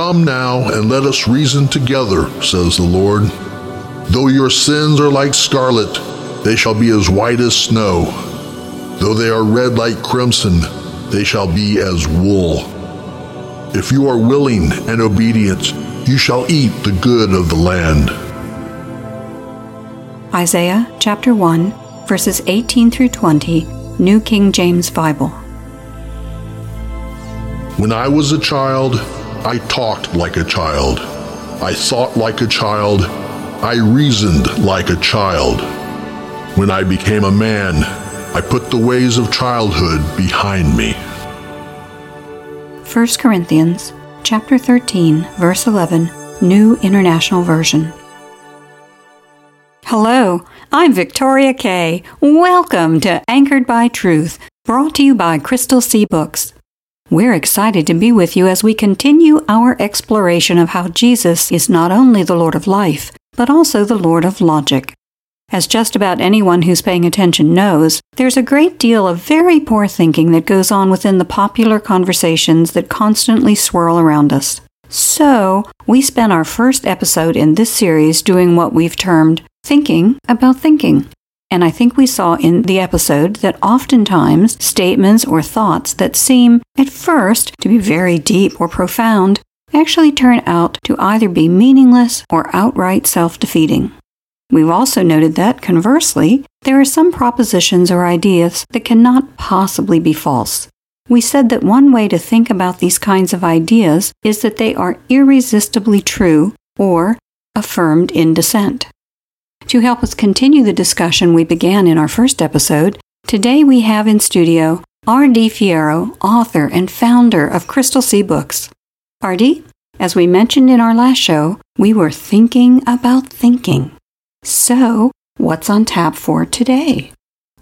Come now and let us reason together, says the Lord. Though your sins are like scarlet, they shall be as white as snow. Though they are red like crimson, they shall be as wool. If you are willing and obedient, you shall eat the good of the land. Isaiah chapter 1, verses 18 through 20, New King James Bible. When I was a child, I talked like a child. I thought like a child. I reasoned like a child. When I became a man, I put the ways of childhood behind me. 1 Corinthians chapter 13, verse 11, New International Version. Hello, I'm Victoria Kay. Welcome to Anchored by Truth, brought to you by Crystal Sea Books. We're excited to be with you as we continue our exploration of how Jesus is not only the Lord of life, but also the Lord of logic. As just about anyone who's paying attention knows, there's a great deal of very poor thinking that goes on within the popular conversations that constantly swirl around us. So, we spent our first episode in this series doing what we've termed thinking about thinking. And I think we saw in the episode that oftentimes statements or thoughts that seem at first to be very deep or profound actually turn out to either be meaningless or outright self defeating. We've also noted that, conversely, there are some propositions or ideas that cannot possibly be false. We said that one way to think about these kinds of ideas is that they are irresistibly true or affirmed in dissent. To help us continue the discussion we began in our first episode, today we have in studio R.D. Fierro, author and founder of Crystal Sea Books. R.D., as we mentioned in our last show, we were thinking about thinking. So, what's on tap for today?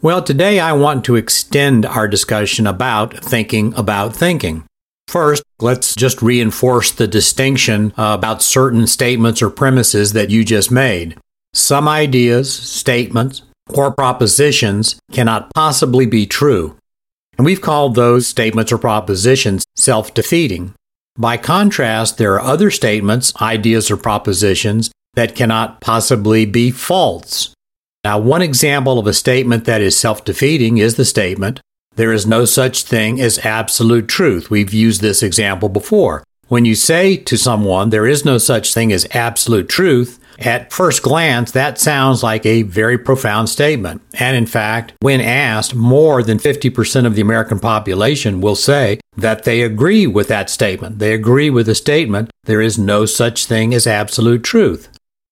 Well, today I want to extend our discussion about thinking about thinking. First, let's just reinforce the distinction about certain statements or premises that you just made. Some ideas, statements, or propositions cannot possibly be true. And we've called those statements or propositions self defeating. By contrast, there are other statements, ideas, or propositions that cannot possibly be false. Now, one example of a statement that is self defeating is the statement, There is no such thing as absolute truth. We've used this example before. When you say to someone, There is no such thing as absolute truth, at first glance, that sounds like a very profound statement. And in fact, when asked, more than 50% of the American population will say that they agree with that statement. They agree with the statement, there is no such thing as absolute truth.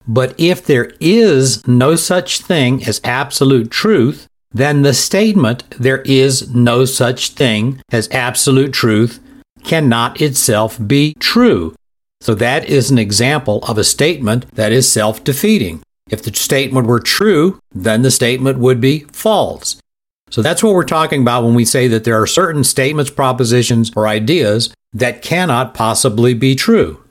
But if there is no such thing as absolute truth, then the statement, there is no such thing as absolute truth, cannot itself be true. So that is an example of a statement that is self defeating. If the statement were true, then the statement would be false. So that's what we're talking about when we say that there are certain statements, propositions, or ideas that cannot possibly be true.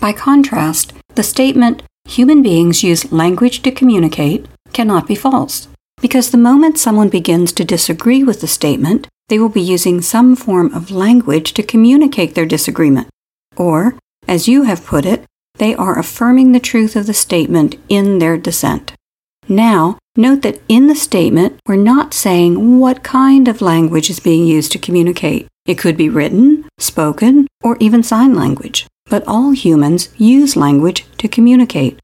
By contrast, the statement, human beings use language to communicate, cannot be false. Because the moment someone begins to disagree with the statement, they will be using some form of language to communicate their disagreement. Or as you have put it, they are affirming the truth of the statement in their dissent. Now, note that in the statement, we're not saying what kind of language is being used to communicate. It could be written, spoken, or even sign language. But all humans use language to communicate.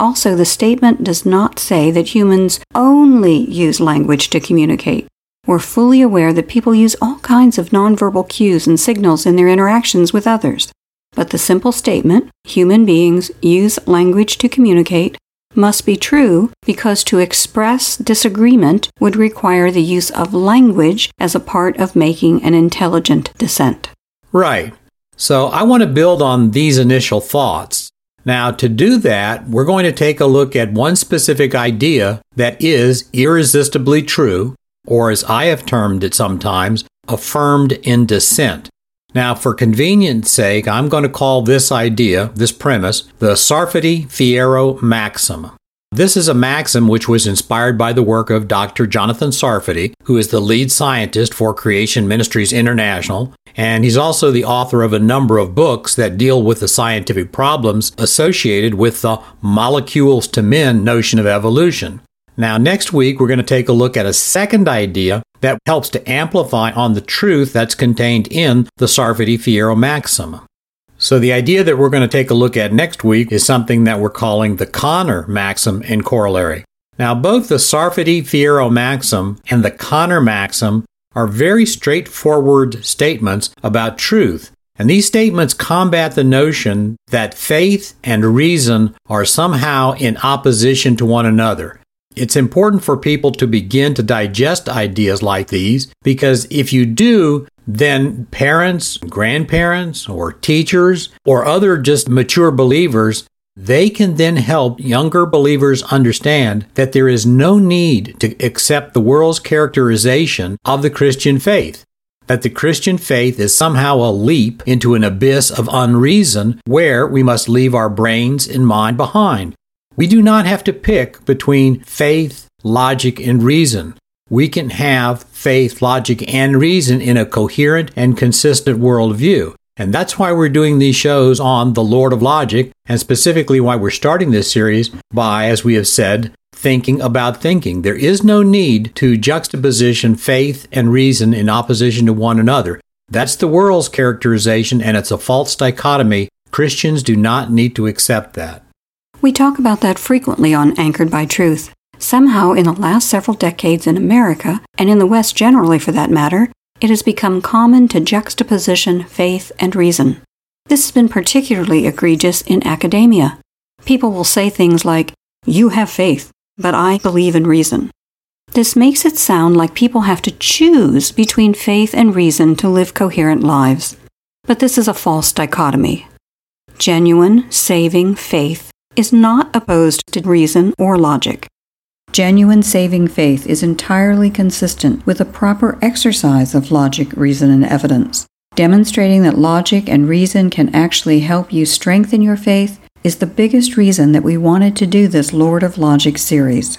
Also, the statement does not say that humans only use language to communicate. We're fully aware that people use all kinds of nonverbal cues and signals in their interactions with others. But the simple statement, human beings use language to communicate, must be true because to express disagreement would require the use of language as a part of making an intelligent dissent. Right. So I want to build on these initial thoughts. Now, to do that, we're going to take a look at one specific idea that is irresistibly true, or as I have termed it sometimes, affirmed in dissent. Now, for convenience sake, I'm going to call this idea, this premise, the Sarfati Fierro maxim. This is a maxim which was inspired by the work of Dr. Jonathan Sarfati, who is the lead scientist for Creation Ministries International, and he's also the author of a number of books that deal with the scientific problems associated with the molecules to men notion of evolution. Now, next week, we're going to take a look at a second idea that helps to amplify on the truth that's contained in the Sarfati Fierro maxim. So, the idea that we're going to take a look at next week is something that we're calling the Conner maxim and corollary. Now, both the Sarfati Fierro maxim and the Conner maxim are very straightforward statements about truth. And these statements combat the notion that faith and reason are somehow in opposition to one another. It's important for people to begin to digest ideas like these because if you do, then parents, grandparents, or teachers, or other just mature believers, they can then help younger believers understand that there is no need to accept the world's characterization of the Christian faith. That the Christian faith is somehow a leap into an abyss of unreason where we must leave our brains and mind behind. We do not have to pick between faith, logic, and reason. We can have faith, logic, and reason in a coherent and consistent worldview. And that's why we're doing these shows on the Lord of Logic, and specifically why we're starting this series by, as we have said, thinking about thinking. There is no need to juxtaposition faith and reason in opposition to one another. That's the world's characterization, and it's a false dichotomy. Christians do not need to accept that. We talk about that frequently on Anchored by Truth. Somehow, in the last several decades in America, and in the West generally for that matter, it has become common to juxtaposition faith and reason. This has been particularly egregious in academia. People will say things like, You have faith, but I believe in reason. This makes it sound like people have to choose between faith and reason to live coherent lives. But this is a false dichotomy. Genuine, saving faith is not opposed to reason or logic. Genuine saving faith is entirely consistent with a proper exercise of logic, reason, and evidence. Demonstrating that logic and reason can actually help you strengthen your faith is the biggest reason that we wanted to do this Lord of Logic series.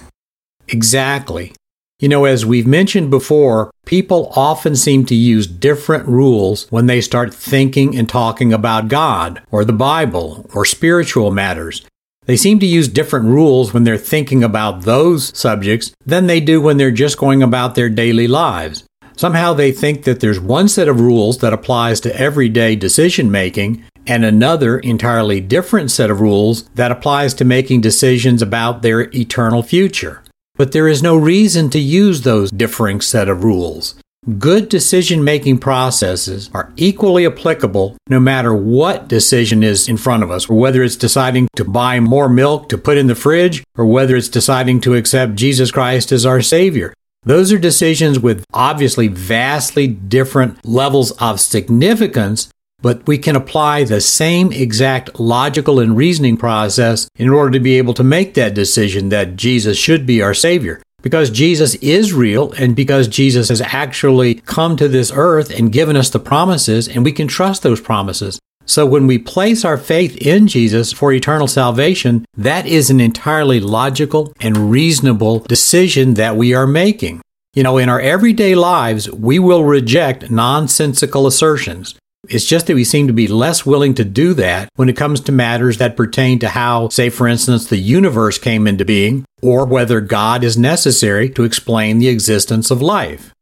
Exactly. You know, as we've mentioned before, people often seem to use different rules when they start thinking and talking about God, or the Bible, or spiritual matters. They seem to use different rules when they're thinking about those subjects than they do when they're just going about their daily lives. Somehow they think that there's one set of rules that applies to everyday decision making and another entirely different set of rules that applies to making decisions about their eternal future. But there is no reason to use those differing set of rules. Good decision making processes are equally applicable no matter what decision is in front of us, or whether it's deciding to buy more milk to put in the fridge, or whether it's deciding to accept Jesus Christ as our Savior. Those are decisions with obviously vastly different levels of significance, but we can apply the same exact logical and reasoning process in order to be able to make that decision that Jesus should be our Savior because Jesus is real and because Jesus has actually come to this earth and given us the promises, and we can trust those promises. So when we place our faith in Jesus for eternal salvation, that is an entirely logical and reasonable decision that we are making. You know, in our everyday lives, we will reject nonsensical assertions. It's just that we seem to be less willing to do that when it comes to matters that pertain to how, say, for instance, the universe came into being, or whether God is necessary to explain the existence of life.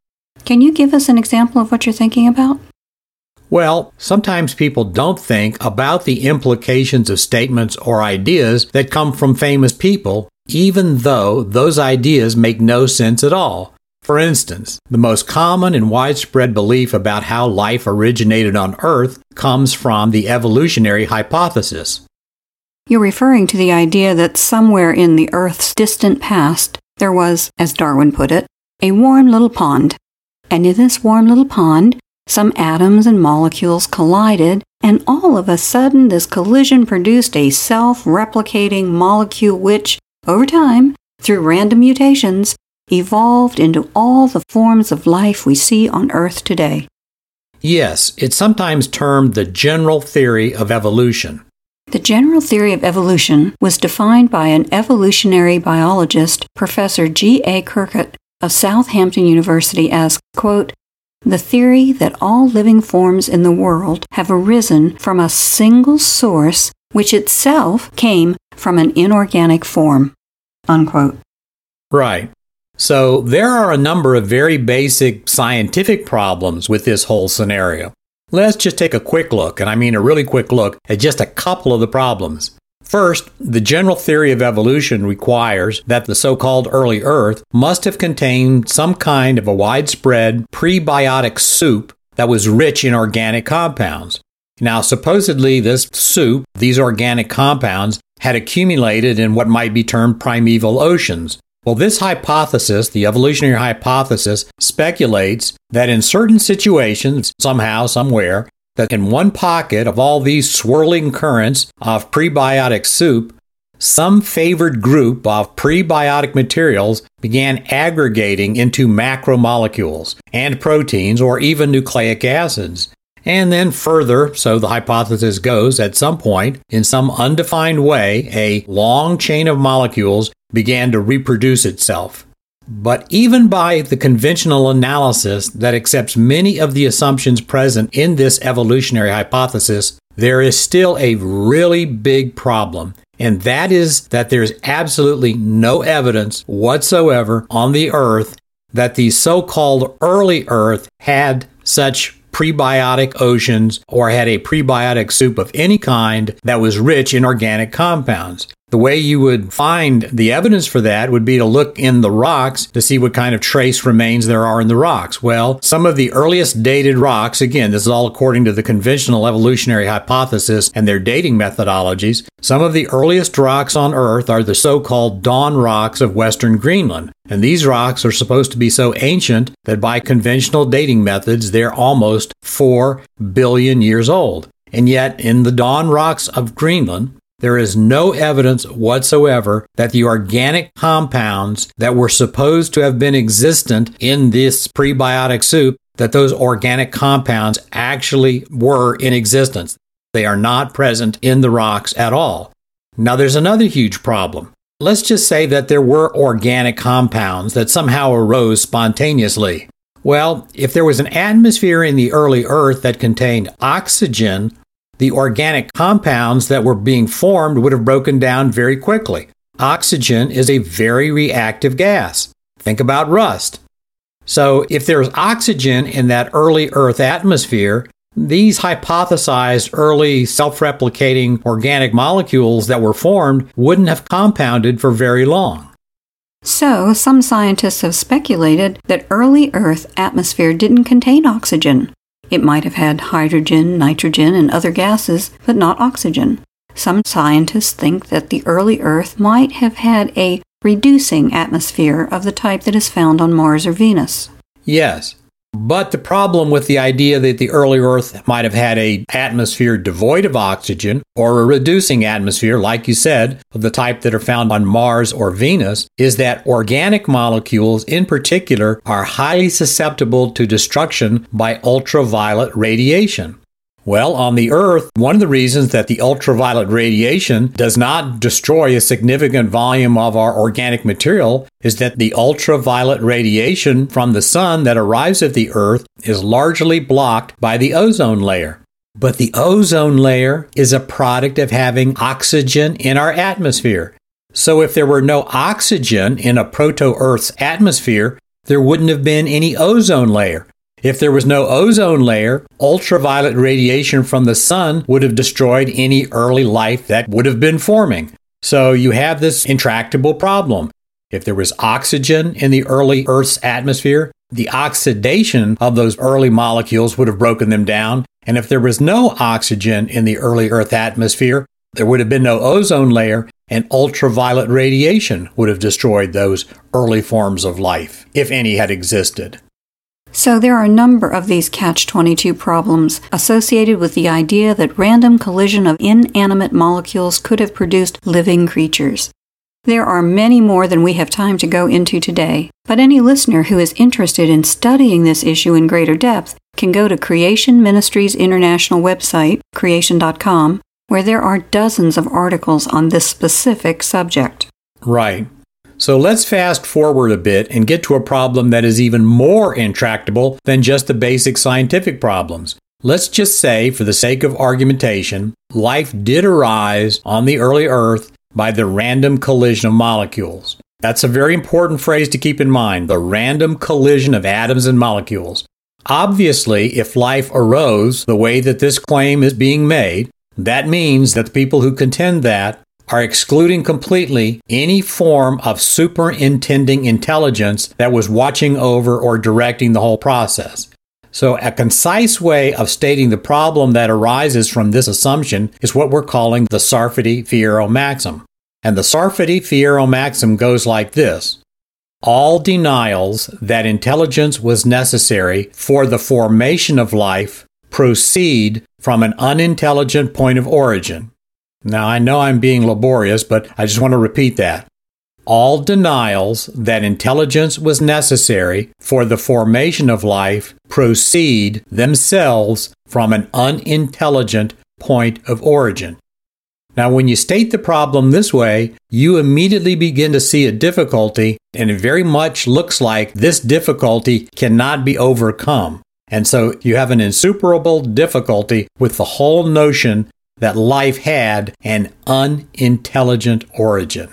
Can you give us an example of what you're thinking about? Well, sometimes people don't think about the implications of statements or ideas that come from famous people, even though those ideas make no sense at all. For instance, the most common and widespread belief about how life originated on Earth comes from the evolutionary hypothesis. You're referring to the idea that somewhere in the Earth's distant past there was, as Darwin put it, a warm little pond. And in this warm little pond, Some atoms and molecules collided, and all of a sudden, this collision produced a self replicating molecule which, over time, through random mutations, evolved into all the forms of life we see on Earth today. Yes, it's sometimes termed the general theory of evolution. The general theory of evolution was defined by an evolutionary biologist, Professor G. A. Kerkut of Southampton University, as, quote, the theory that all living forms in the world have arisen from a single source which itself came from an inorganic form. Unquote. Right. So there are a number of very basic scientific problems with this whole scenario. Let's just take a quick look, and I mean a really quick look, at just a couple of the problems. First, the general theory of evolution requires that the so called early Earth must have contained some kind of a widespread prebiotic soup that was rich in organic compounds. Now, supposedly, this soup, these organic compounds, had accumulated in what might be termed primeval oceans, well, this hypothesis, the evolutionary hypothesis, speculates that in certain situations, somehow, somewhere, that in one pocket of all these swirling currents of prebiotic soup, some favored group of prebiotic materials began aggregating into macromolecules and proteins or even nucleic acids. And then further, so the hypothesis goes, at some point, in some undefined way, a long chain of molecules began to reproduce itself. But even by the conventional analysis that accepts many of the assumptions present in this evolutionary hypothesis, there is still a really big problem. And that is that there's absolutely no evidence whatsoever on the earth that the so called early earth had such prebiotic oceans or had a prebiotic soup of any kind that was rich in organic compounds. The way you would find the evidence for that would be to look in the rocks to see what kind of trace remains there are in the rocks. Well, some of the earliest dated rocks, again, this is all according to the conventional evolutionary hypothesis and their dating methodologies, some of the earliest rocks on Earth are the so called dawn rocks of western Greenland. And these rocks are supposed to be so ancient that by conventional dating methods, they're almost 4 billion years old. And yet, in the dawn rocks of Greenland, there is no evidence whatsoever that the organic compounds that were supposed to have been existent in this prebiotic soup, that those organic compounds actually were in existence. They are not present in the rocks at all. Now, there's another huge problem. Let's just say that there were organic compounds that somehow arose spontaneously. Well, if there was an atmosphere in the early Earth that contained oxygen the organic compounds that were being formed would have broken down very quickly. Oxygen is a very reactive gas. Think about rust. So, if there's oxygen in that early Earth atmosphere, these hypothesized early self replicating organic molecules that were formed wouldn't have compounded for very long. So, some scientists have speculated that early Earth atmosphere didn't contain oxygen. It might have had hydrogen, nitrogen, and other gases, but not oxygen. Some scientists think that the early Earth might have had a reducing atmosphere of the type that is found on Mars or Venus. Yes, but the problem with the idea that the early Earth might have had a atmosphere devoid of oxygen or a reducing atmosphere, like you said, of the type that are found on Mars or Venus, is that organic molecules in particular are highly susceptible to destruction by ultraviolet radiation. Well, on the Earth, one of the reasons that the ultraviolet radiation does not destroy a significant volume of our organic material is that the ultraviolet radiation from the sun that arrives at the Earth is largely blocked by the ozone layer. But the ozone layer is a product of having oxygen in our atmosphere. So if there were no oxygen in a proto Earth's atmosphere, there wouldn't have been any ozone layer. If there was no ozone layer, ultraviolet radiation from the sun would have destroyed any early life that would have been forming. So you have this intractable problem. If there was oxygen in the early Earth's atmosphere, the oxidation of those early molecules would have broken them down. And if there was no oxygen in the early Earth atmosphere, there would have been no ozone layer, and ultraviolet radiation would have destroyed those early forms of life, if any had existed. So there are a number of these catch 22 problems associated with the idea that random collision of inanimate molecules could have produced living creatures. There are many more than we have time to go into today, but any listener who is interested in studying this issue in greater depth can go to Creation Ministries International website, creation.com, where there are dozens of articles on this specific subject. Right. So let's fast forward a bit and get to a problem that is even more intractable than just the basic scientific problems. Let's just say, for the sake of argumentation, life did arise on the early Earth by the random collision of molecules. That's a very important phrase to keep in mind the random collision of atoms and molecules. Obviously, if life arose the way that this claim is being made, that means that the people who contend that are excluding completely any form of superintending intelligence that was watching over or directing the whole process. So, a concise way of stating the problem that arises from this assumption is what we're calling the Sarfati-Fierro maxim. And the Sarfati-Fierro maxim goes like this All denials that intelligence was necessary for the formation of life proceed from an unintelligent point of origin. Now, I know I'm being laborious, but I just want to repeat that. All denials that intelligence was necessary for the formation of life proceed themselves from an unintelligent point of origin. Now, when you state the problem this way, you immediately begin to see a difficulty, and it very much looks like this difficulty cannot be overcome. And so you have an insuperable difficulty with the whole notion that life had an unintelligent origin.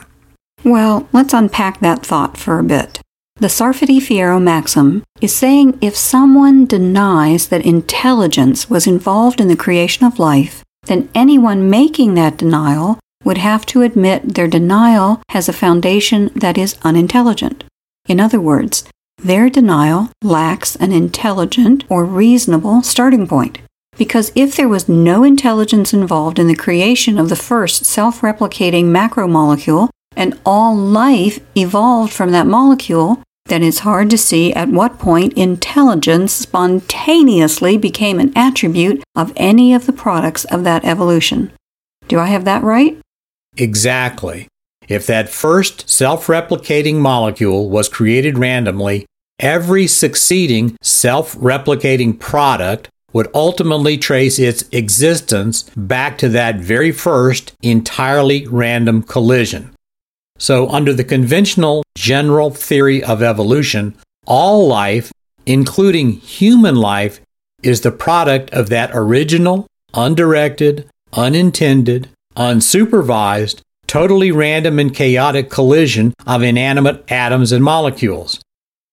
Well, let's unpack that thought for a bit. The Sarfati-Fierro maxim is saying if someone denies that intelligence was involved in the creation of life, then anyone making that denial would have to admit their denial has a foundation that is unintelligent. In other words, their denial lacks an intelligent or reasonable starting point. Because if there was no intelligence involved in the creation of the first self replicating macromolecule, and all life evolved from that molecule, then it's hard to see at what point intelligence spontaneously became an attribute of any of the products of that evolution. Do I have that right? Exactly. If that first self replicating molecule was created randomly, every succeeding self replicating product would ultimately trace its existence back to that very first entirely random collision. So, under the conventional general theory of evolution, all life, including human life, is the product of that original, undirected, unintended, unsupervised, totally random and chaotic collision of inanimate atoms and molecules.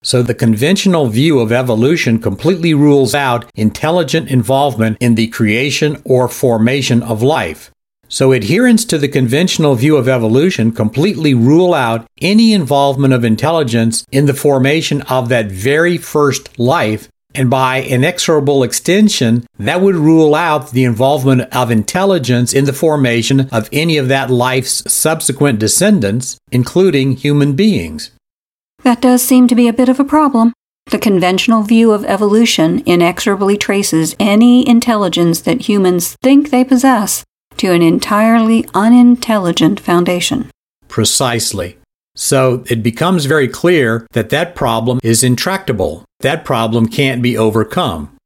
So the conventional view of evolution completely rules out intelligent involvement in the creation or formation of life. So adherents to the conventional view of evolution completely rule out any involvement of intelligence in the formation of that very first life and by inexorable extension, that would rule out the involvement of intelligence in the formation of any of that life's subsequent descendants, including human beings. That does seem to be a bit of a problem. The conventional view of evolution inexorably traces any intelligence that humans think they possess to an entirely unintelligent foundation. Precisely. So it becomes very clear that that problem is intractable. That problem can't be overcome.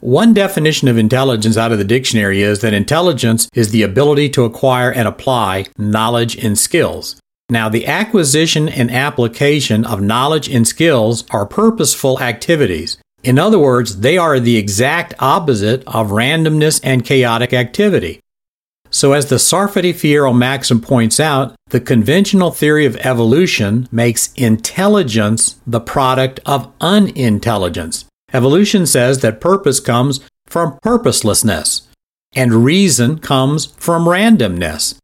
One definition of intelligence out of the dictionary is that intelligence is the ability to acquire and apply knowledge and skills. Now, the acquisition and application of knowledge and skills are purposeful activities. In other words, they are the exact opposite of randomness and chaotic activity. So, as the Sarfati-Fierro maxim points out, the conventional theory of evolution makes intelligence the product of unintelligence. Evolution says that purpose comes from purposelessness, and reason comes from randomness.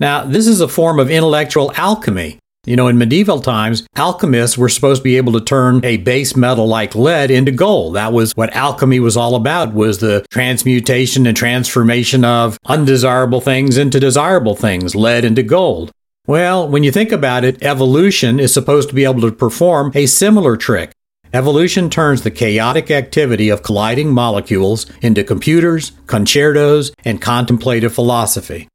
Now, this is a form of intellectual alchemy. You know, in medieval times, alchemists were supposed to be able to turn a base metal like lead into gold. That was what alchemy was all about, was the transmutation and transformation of undesirable things into desirable things, lead into gold. Well, when you think about it, evolution is supposed to be able to perform a similar trick. Evolution turns the chaotic activity of colliding molecules into computers, concertos, and contemplative philosophy.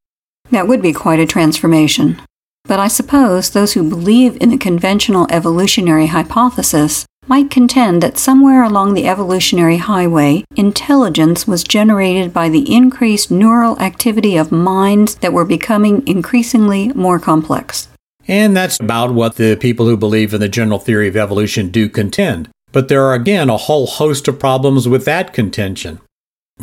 That would be quite a transformation. But I suppose those who believe in the conventional evolutionary hypothesis might contend that somewhere along the evolutionary highway, intelligence was generated by the increased neural activity of minds that were becoming increasingly more complex. And that's about what the people who believe in the general theory of evolution do contend. But there are again a whole host of problems with that contention.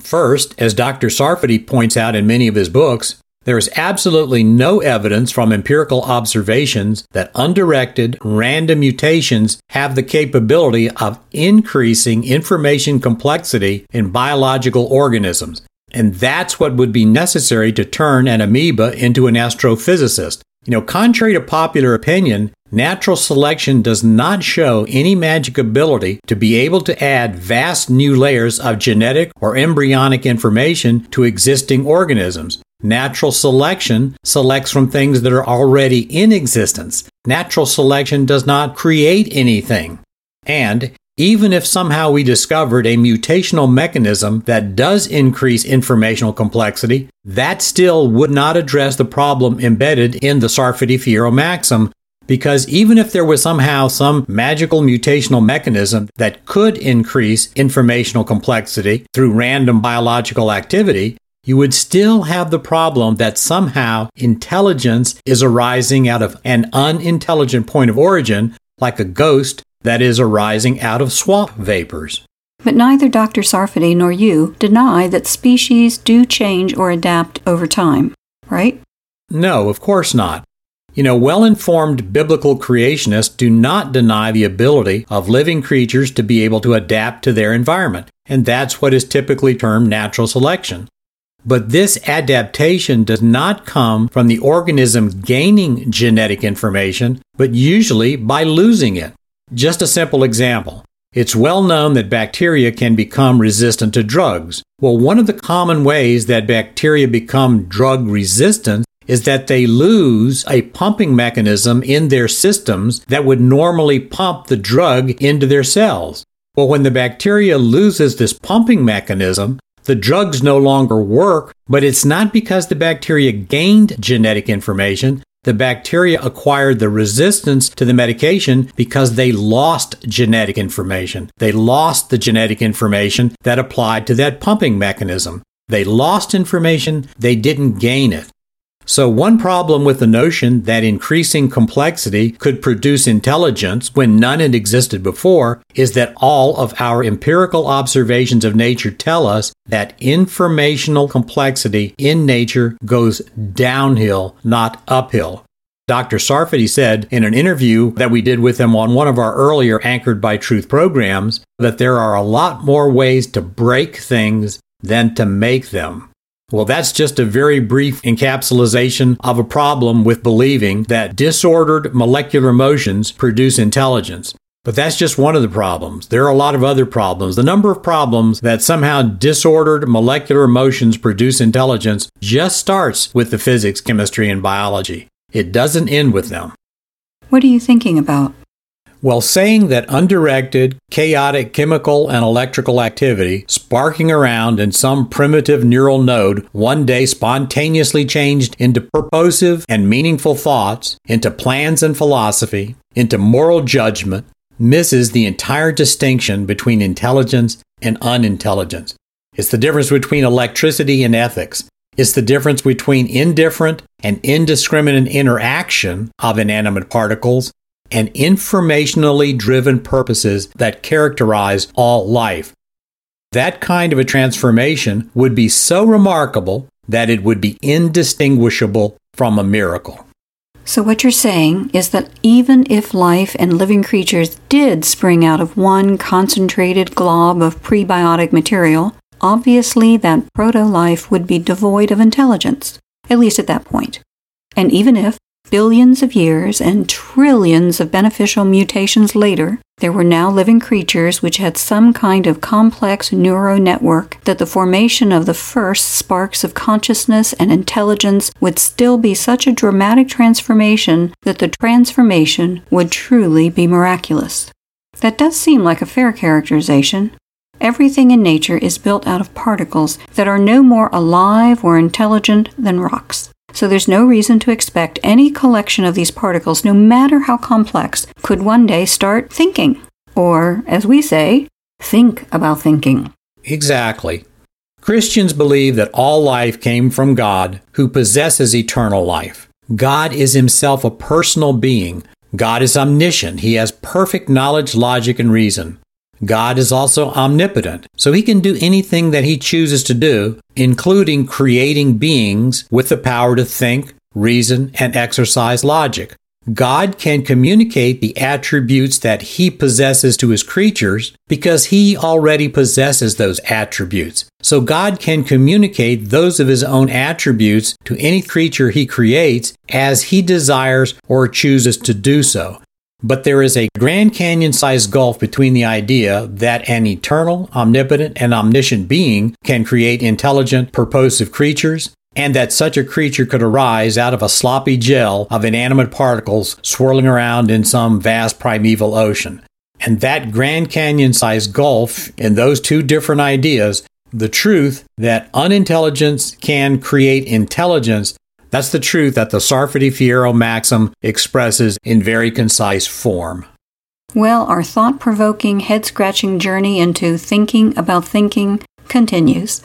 First, as Dr. Sarfati points out in many of his books, there is absolutely no evidence from empirical observations that undirected, random mutations have the capability of increasing information complexity in biological organisms. And that's what would be necessary to turn an amoeba into an astrophysicist. You know, contrary to popular opinion, natural selection does not show any magic ability to be able to add vast new layers of genetic or embryonic information to existing organisms. Natural selection selects from things that are already in existence. Natural selection does not create anything. And even if somehow we discovered a mutational mechanism that does increase informational complexity, that still would not address the problem embedded in the Sarfati-Fierro maxim because even if there was somehow some magical mutational mechanism that could increase informational complexity through random biological activity, you would still have the problem that somehow intelligence is arising out of an unintelligent point of origin, like a ghost that is arising out of swamp vapors. But neither Dr. Sarfati nor you deny that species do change or adapt over time, right? No, of course not. You know, well informed biblical creationists do not deny the ability of living creatures to be able to adapt to their environment, and that's what is typically termed natural selection. But this adaptation does not come from the organism gaining genetic information, but usually by losing it. Just a simple example. It's well known that bacteria can become resistant to drugs. Well, one of the common ways that bacteria become drug resistant is that they lose a pumping mechanism in their systems that would normally pump the drug into their cells. Well, when the bacteria loses this pumping mechanism, the drugs no longer work, but it's not because the bacteria gained genetic information. The bacteria acquired the resistance to the medication because they lost genetic information. They lost the genetic information that applied to that pumping mechanism. They lost information, they didn't gain it. So, one problem with the notion that increasing complexity could produce intelligence when none had existed before is that all of our empirical observations of nature tell us that informational complexity in nature goes downhill, not uphill. Dr. Sarfati said in an interview that we did with him on one of our earlier Anchored by Truth programs that there are a lot more ways to break things than to make them. Well, that's just a very brief encapsulation of a problem with believing that disordered molecular motions produce intelligence. But that's just one of the problems. There are a lot of other problems. The number of problems that somehow disordered molecular motions produce intelligence just starts with the physics, chemistry, and biology. It doesn't end with them. What are you thinking about? Well, saying that undirected, chaotic chemical and electrical activity sparking around in some primitive neural node one day spontaneously changed into purposive and meaningful thoughts, into plans and philosophy, into moral judgment, misses the entire distinction between intelligence and unintelligence. It's the difference between electricity and ethics. It's the difference between indifferent and indiscriminate interaction of inanimate particles and informationally driven purposes that characterize all life. That kind of a transformation would be so remarkable that it would be indistinguishable from a miracle. So, what you're saying is that even if life and living creatures did spring out of one concentrated glob of prebiotic material, obviously that proto life would be devoid of intelligence, at least at that point. And even if, billions of years and trillions of beneficial mutations later, there were now living creatures which had some kind of complex neural network that the formation of the first sparks of consciousness and intelligence would still be such a dramatic transformation that the transformation would truly be miraculous. That does seem like a fair characterization. Everything in nature is built out of particles that are no more alive or intelligent than rocks. So there's no reason to expect any collection of these particles, no matter how complex, could one day start thinking. Or, as we say, think about thinking. Exactly. Christians believe that all life came from God, who possesses eternal life. God is himself a personal being. God is omniscient. He has perfect knowledge, logic, and reason. God is also omnipotent, so he can do anything that he chooses to do, including creating beings with the power to think, reason, and exercise logic. God can communicate the attributes that he possesses to his creatures because he already possesses those attributes. So God can communicate those of his own attributes to any creature he creates as he desires or chooses to do so. But there is a Grand Canyon sized gulf between the idea that an eternal, omnipotent, and omniscient being can create intelligent, purposive creatures and that such a creature could arise out of a sloppy gel of inanimate particles swirling around in some vast primeval ocean. And that Grand Canyon sized gulf in those two different ideas, the truth that unintelligence can create intelligence, that's the truth that the Sarfati Fierro maxim expresses in very concise form. Well, our thought provoking, head scratching journey into thinking about thinking continues.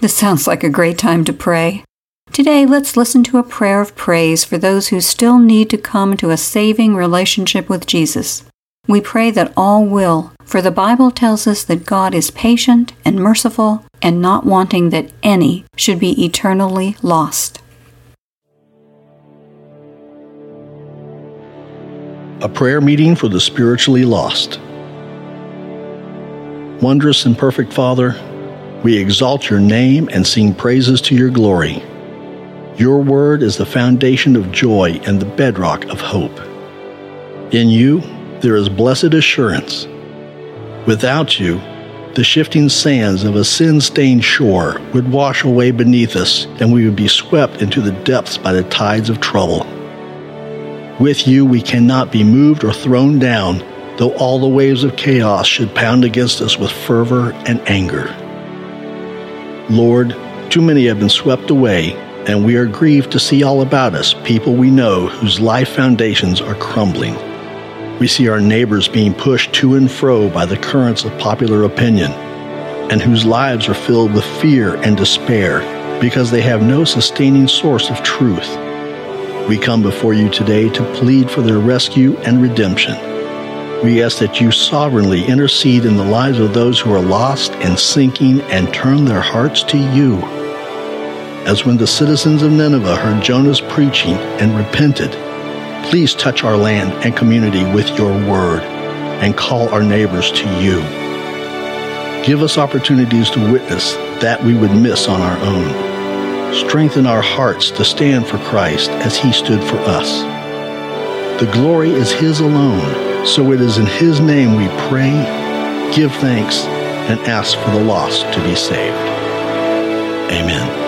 This sounds like a great time to pray. Today, let's listen to a prayer of praise for those who still need to come to a saving relationship with Jesus. We pray that all will, for the Bible tells us that God is patient and merciful and not wanting that any should be eternally lost. A prayer meeting for the spiritually lost. Wondrous and perfect Father, we exalt your name and sing praises to your glory. Your word is the foundation of joy and the bedrock of hope. In you, there is blessed assurance. Without you, the shifting sands of a sin stained shore would wash away beneath us, and we would be swept into the depths by the tides of trouble. With you, we cannot be moved or thrown down, though all the waves of chaos should pound against us with fervor and anger. Lord, too many have been swept away, and we are grieved to see all about us people we know whose life foundations are crumbling. We see our neighbors being pushed to and fro by the currents of popular opinion, and whose lives are filled with fear and despair because they have no sustaining source of truth. We come before you today to plead for their rescue and redemption. We ask that you sovereignly intercede in the lives of those who are lost and sinking and turn their hearts to you. As when the citizens of Nineveh heard Jonah's preaching and repented, please touch our land and community with your word and call our neighbors to you. Give us opportunities to witness that we would miss on our own. Strengthen our hearts to stand for Christ as he stood for us. The glory is his alone so it is in His name we pray, give thanks, and ask for the lost to be saved. Amen.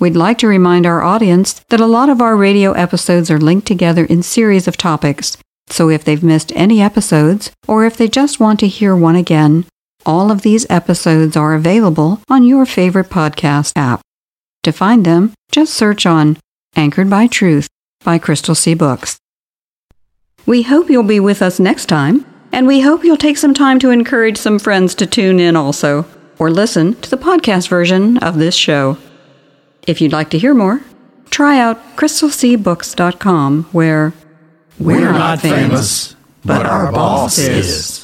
We'd like to remind our audience that a lot of our radio episodes are linked together in series of topics. So if they've missed any episodes, or if they just want to hear one again, all of these episodes are available on your favorite podcast app. To find them, just search on Anchored by Truth by Crystal Sea Books. We hope you'll be with us next time, and we hope you'll take some time to encourage some friends to tune in also, or listen to the podcast version of this show. If you'd like to hear more, try out crystalseabooks.com, where we're, we're not famous, but our boss is.